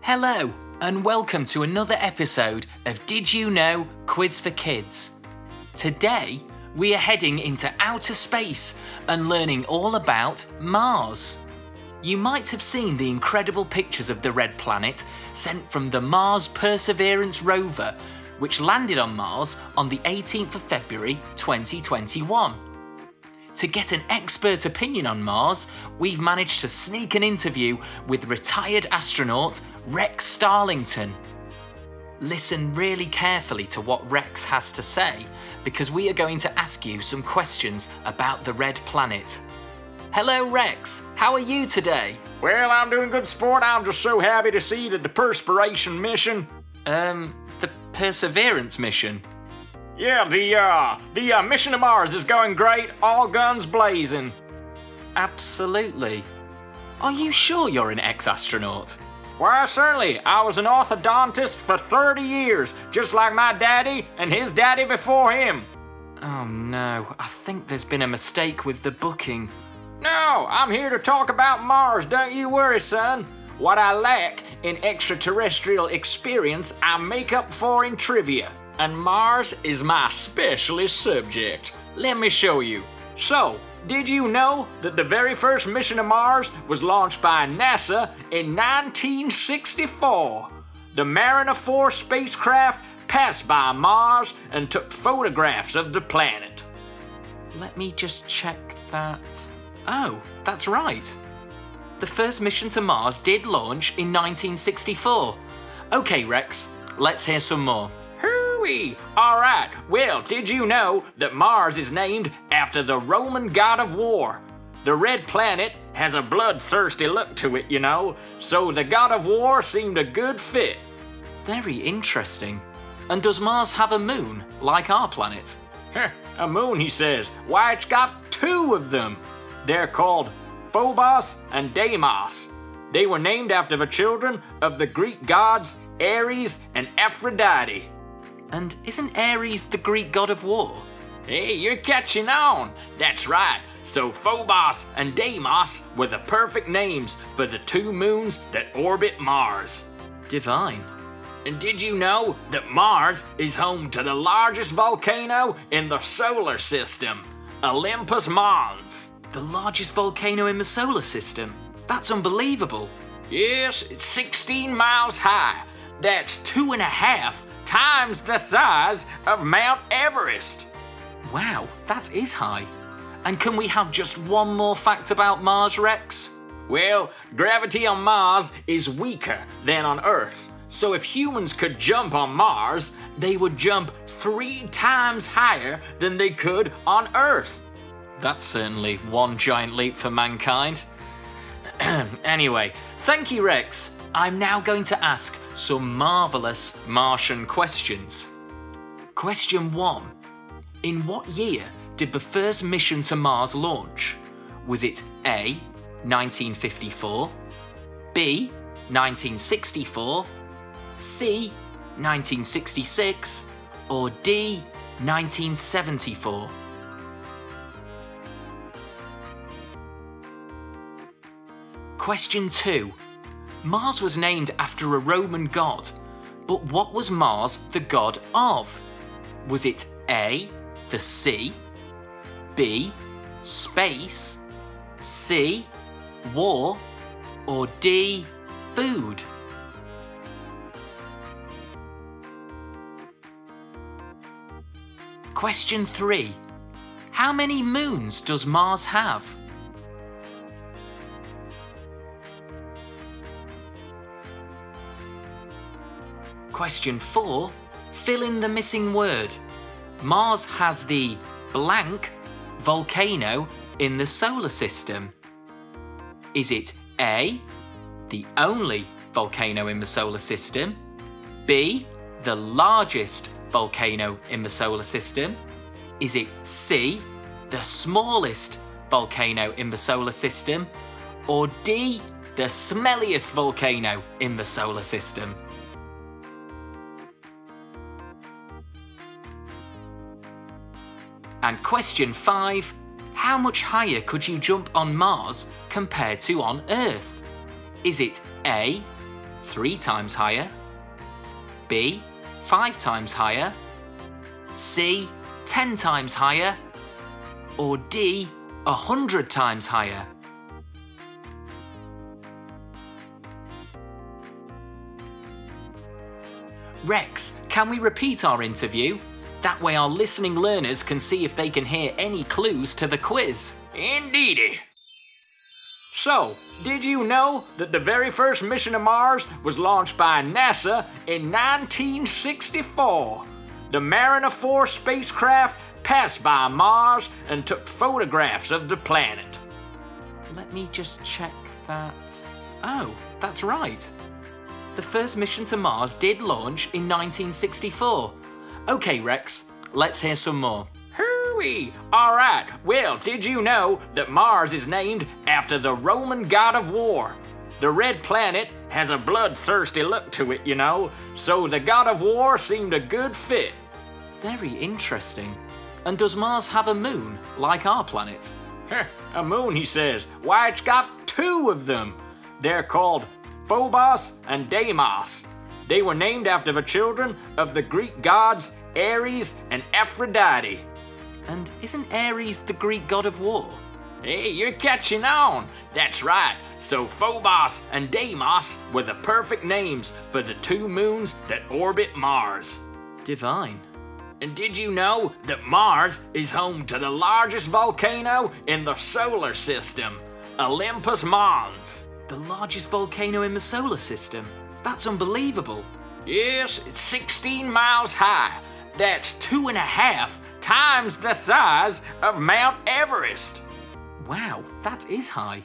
Hello, and welcome to another episode of Did You Know Quiz for Kids. Today, we are heading into outer space and learning all about Mars. You might have seen the incredible pictures of the red planet sent from the Mars Perseverance rover, which landed on Mars on the 18th of February 2021. To get an expert opinion on Mars, we've managed to sneak an interview with retired astronaut Rex Starlington. Listen really carefully to what Rex has to say because we are going to ask you some questions about the red planet. Hello, Rex. How are you today? Well, I'm doing good, sport. I'm just so happy to see that the Perspiration mission. Um, the Perseverance mission. Yeah, the uh, the uh, mission to Mars is going great. All guns blazing. Absolutely. Are you sure you're an ex astronaut? Why, certainly. I was an orthodontist for 30 years, just like my daddy and his daddy before him. Oh no, I think there's been a mistake with the booking. No, I'm here to talk about Mars. Don't you worry, son. What I lack in extraterrestrial experience, I make up for in trivia. And Mars is my specialist subject. Let me show you. So, did you know that the very first mission to Mars was launched by NASA in 1964? The Mariner 4 spacecraft passed by Mars and took photographs of the planet. Let me just check that. Oh, that's right. The first mission to Mars did launch in 1964. Okay, Rex, let's hear some more. Hooey! All right, well, did you know that Mars is named after the Roman god of war? The red planet has a bloodthirsty look to it, you know, so the god of war seemed a good fit. Very interesting. And does Mars have a moon, like our planet? Heh, a moon, he says. Why, it's got two of them. They're called Phobos and Deimos. They were named after the children of the Greek gods Ares and Aphrodite. And isn't Ares the Greek god of war? Hey, you're catching on. That's right. So Phobos and Deimos were the perfect names for the two moons that orbit Mars. Divine. And did you know that Mars is home to the largest volcano in the solar system, Olympus Mons? The largest volcano in the solar system? That's unbelievable. Yes, it's 16 miles high. That's two and a half times the size of Mount Everest. Wow, that is high. And can we have just one more fact about Mars, Rex? Well, gravity on Mars is weaker than on Earth. So if humans could jump on Mars, they would jump three times higher than they could on Earth. That's certainly one giant leap for mankind. anyway, thank you, Rex. I'm now going to ask some marvellous Martian questions. Question 1 In what year did the first mission to Mars launch? Was it A. 1954, B. 1964, C. 1966, or D. 1974? Question 2. Mars was named after a Roman god, but what was Mars the god of? Was it A. the sea, B. space, C. war, or D. food? Question 3. How many moons does Mars have? Question 4. Fill in the missing word. Mars has the blank volcano in the solar system. Is it A, the only volcano in the solar system? B, the largest volcano in the solar system? Is it C, the smallest volcano in the solar system? Or D, the smelliest volcano in the solar system? And question 5 How much higher could you jump on Mars compared to on Earth? Is it A, 3 times higher? B, 5 times higher? C, 10 times higher? Or D, 100 times higher? Rex, can we repeat our interview? That way our listening learners can see if they can hear any clues to the quiz. Indeedy. So, did you know that the very first mission to Mars was launched by NASA in 1964? The Mariner 4 spacecraft passed by Mars and took photographs of the planet. Let me just check that. Oh, that's right. The first mission to Mars did launch in 1964. Okay, Rex, let's hear some more. Hooey! Alright, well, did you know that Mars is named after the Roman god of war? The red planet has a bloodthirsty look to it, you know, so the god of war seemed a good fit. Very interesting. And does Mars have a moon, like our planet? A moon, he says. Why, it's got two of them. They're called Phobos and Deimos. They were named after the children of the Greek gods Ares and Aphrodite. And isn't Ares the Greek god of war? Hey, you're catching on. That's right. So Phobos and Deimos were the perfect names for the two moons that orbit Mars. Divine. And did you know that Mars is home to the largest volcano in the solar system, Olympus Mons? The largest volcano in the solar system? That's unbelievable. Yes, it's 16 miles high. That's two and a half times the size of Mount Everest. Wow, that is high.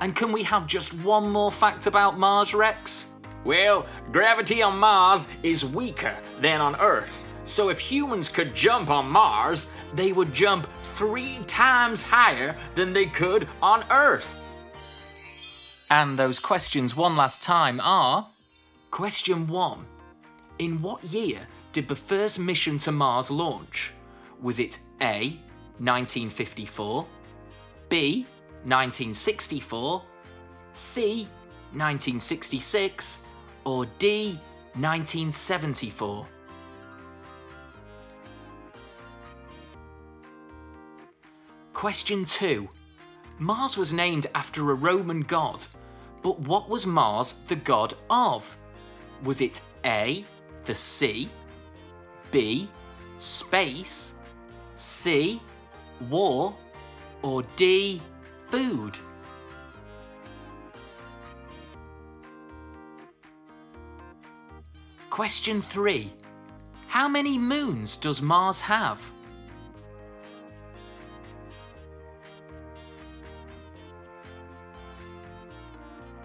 And can we have just one more fact about Mars, Rex? Well, gravity on Mars is weaker than on Earth. So if humans could jump on Mars, they would jump three times higher than they could on Earth. And those questions one last time are Question 1 In what year did the first mission to Mars launch? Was it A. 1954, B. 1964, C. 1966, or D. 1974? Question 2. Mars was named after a Roman god, but what was Mars the god of? Was it A, the sea, B, space, C, war, or D, food? Question 3. How many moons does Mars have?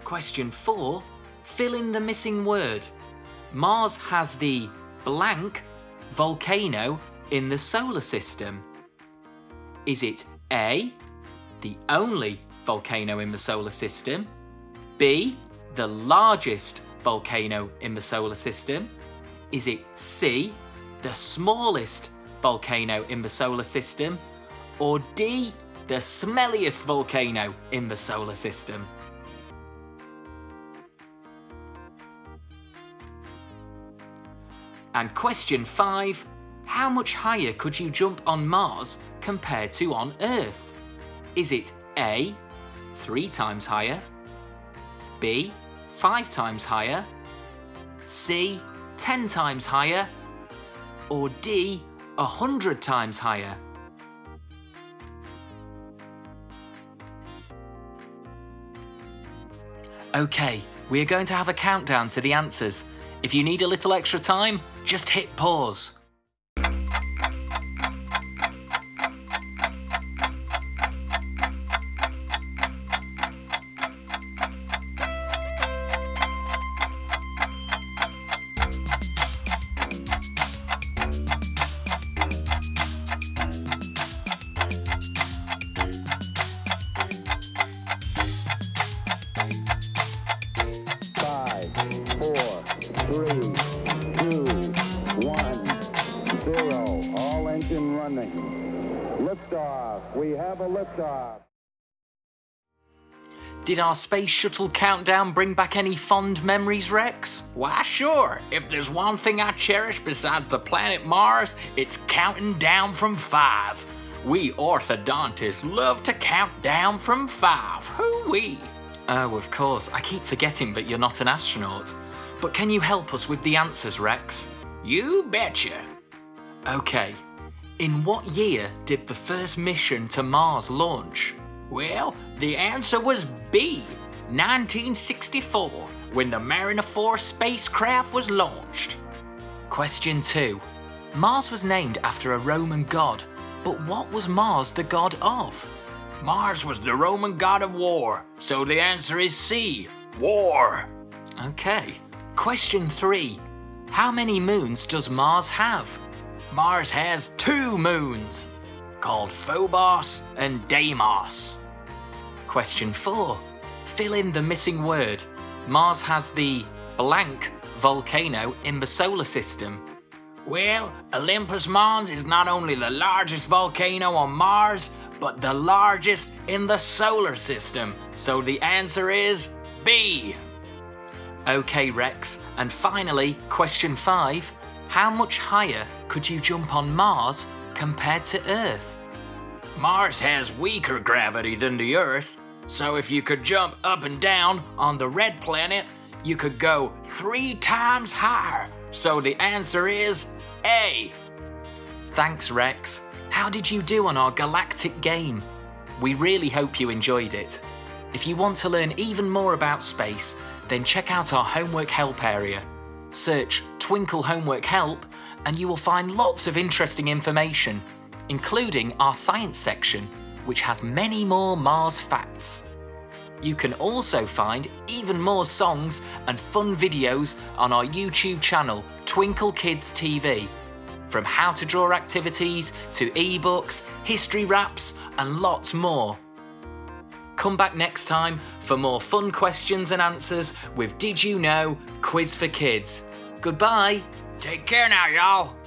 Question 4. Fill in the missing word. Mars has the blank volcano in the solar system. Is it A, the only volcano in the solar system? B, the largest volcano in the solar system? Is it C, the smallest volcano in the solar system? Or D, the smelliest volcano in the solar system? And question 5 How much higher could you jump on Mars compared to on Earth? Is it A, 3 times higher? B, 5 times higher? C, 10 times higher? Or D, 100 times higher? Okay, we are going to have a countdown to the answers. If you need a little extra time, just hit pause. All engine running. We have a. Did our space shuttle countdown bring back any fond memories, Rex? Why, sure. If there's one thing I cherish besides the planet Mars, it's counting down from five. We orthodontists love to count down from five. Hoo-wee. Oh, of course. I keep forgetting that you're not an astronaut. But can you help us with the answers, Rex? You betcha. Okay. In what year did the first mission to Mars launch? Well, the answer was B, 1964, when the Mariner 4 spacecraft was launched. Question 2. Mars was named after a Roman god, but what was Mars the god of? Mars was the Roman god of war, so the answer is C, war. Okay. Question 3. How many moons does Mars have? Mars has two moons, called Phobos and Deimos. Question 4. Fill in the missing word. Mars has the blank volcano in the solar system. Well, Olympus Mons is not only the largest volcano on Mars, but the largest in the solar system. So the answer is B. Okay, Rex. And finally, question 5. How much higher could you jump on Mars compared to Earth? Mars has weaker gravity than the Earth, so if you could jump up and down on the red planet, you could go three times higher. So the answer is A. Thanks, Rex. How did you do on our galactic game? We really hope you enjoyed it. If you want to learn even more about space, then check out our homework help area. Search Twinkl Homework Help and you will find lots of interesting information, including our science section which has many more Mars facts. You can also find even more songs and fun videos on our YouTube channel, Twinkl Kids TV. From how to draw activities to ebooks, history raps, and lots more. Come back next time for more fun questions and answers with Did You Know Quiz for Kids. Goodbye. Take care now, y'all.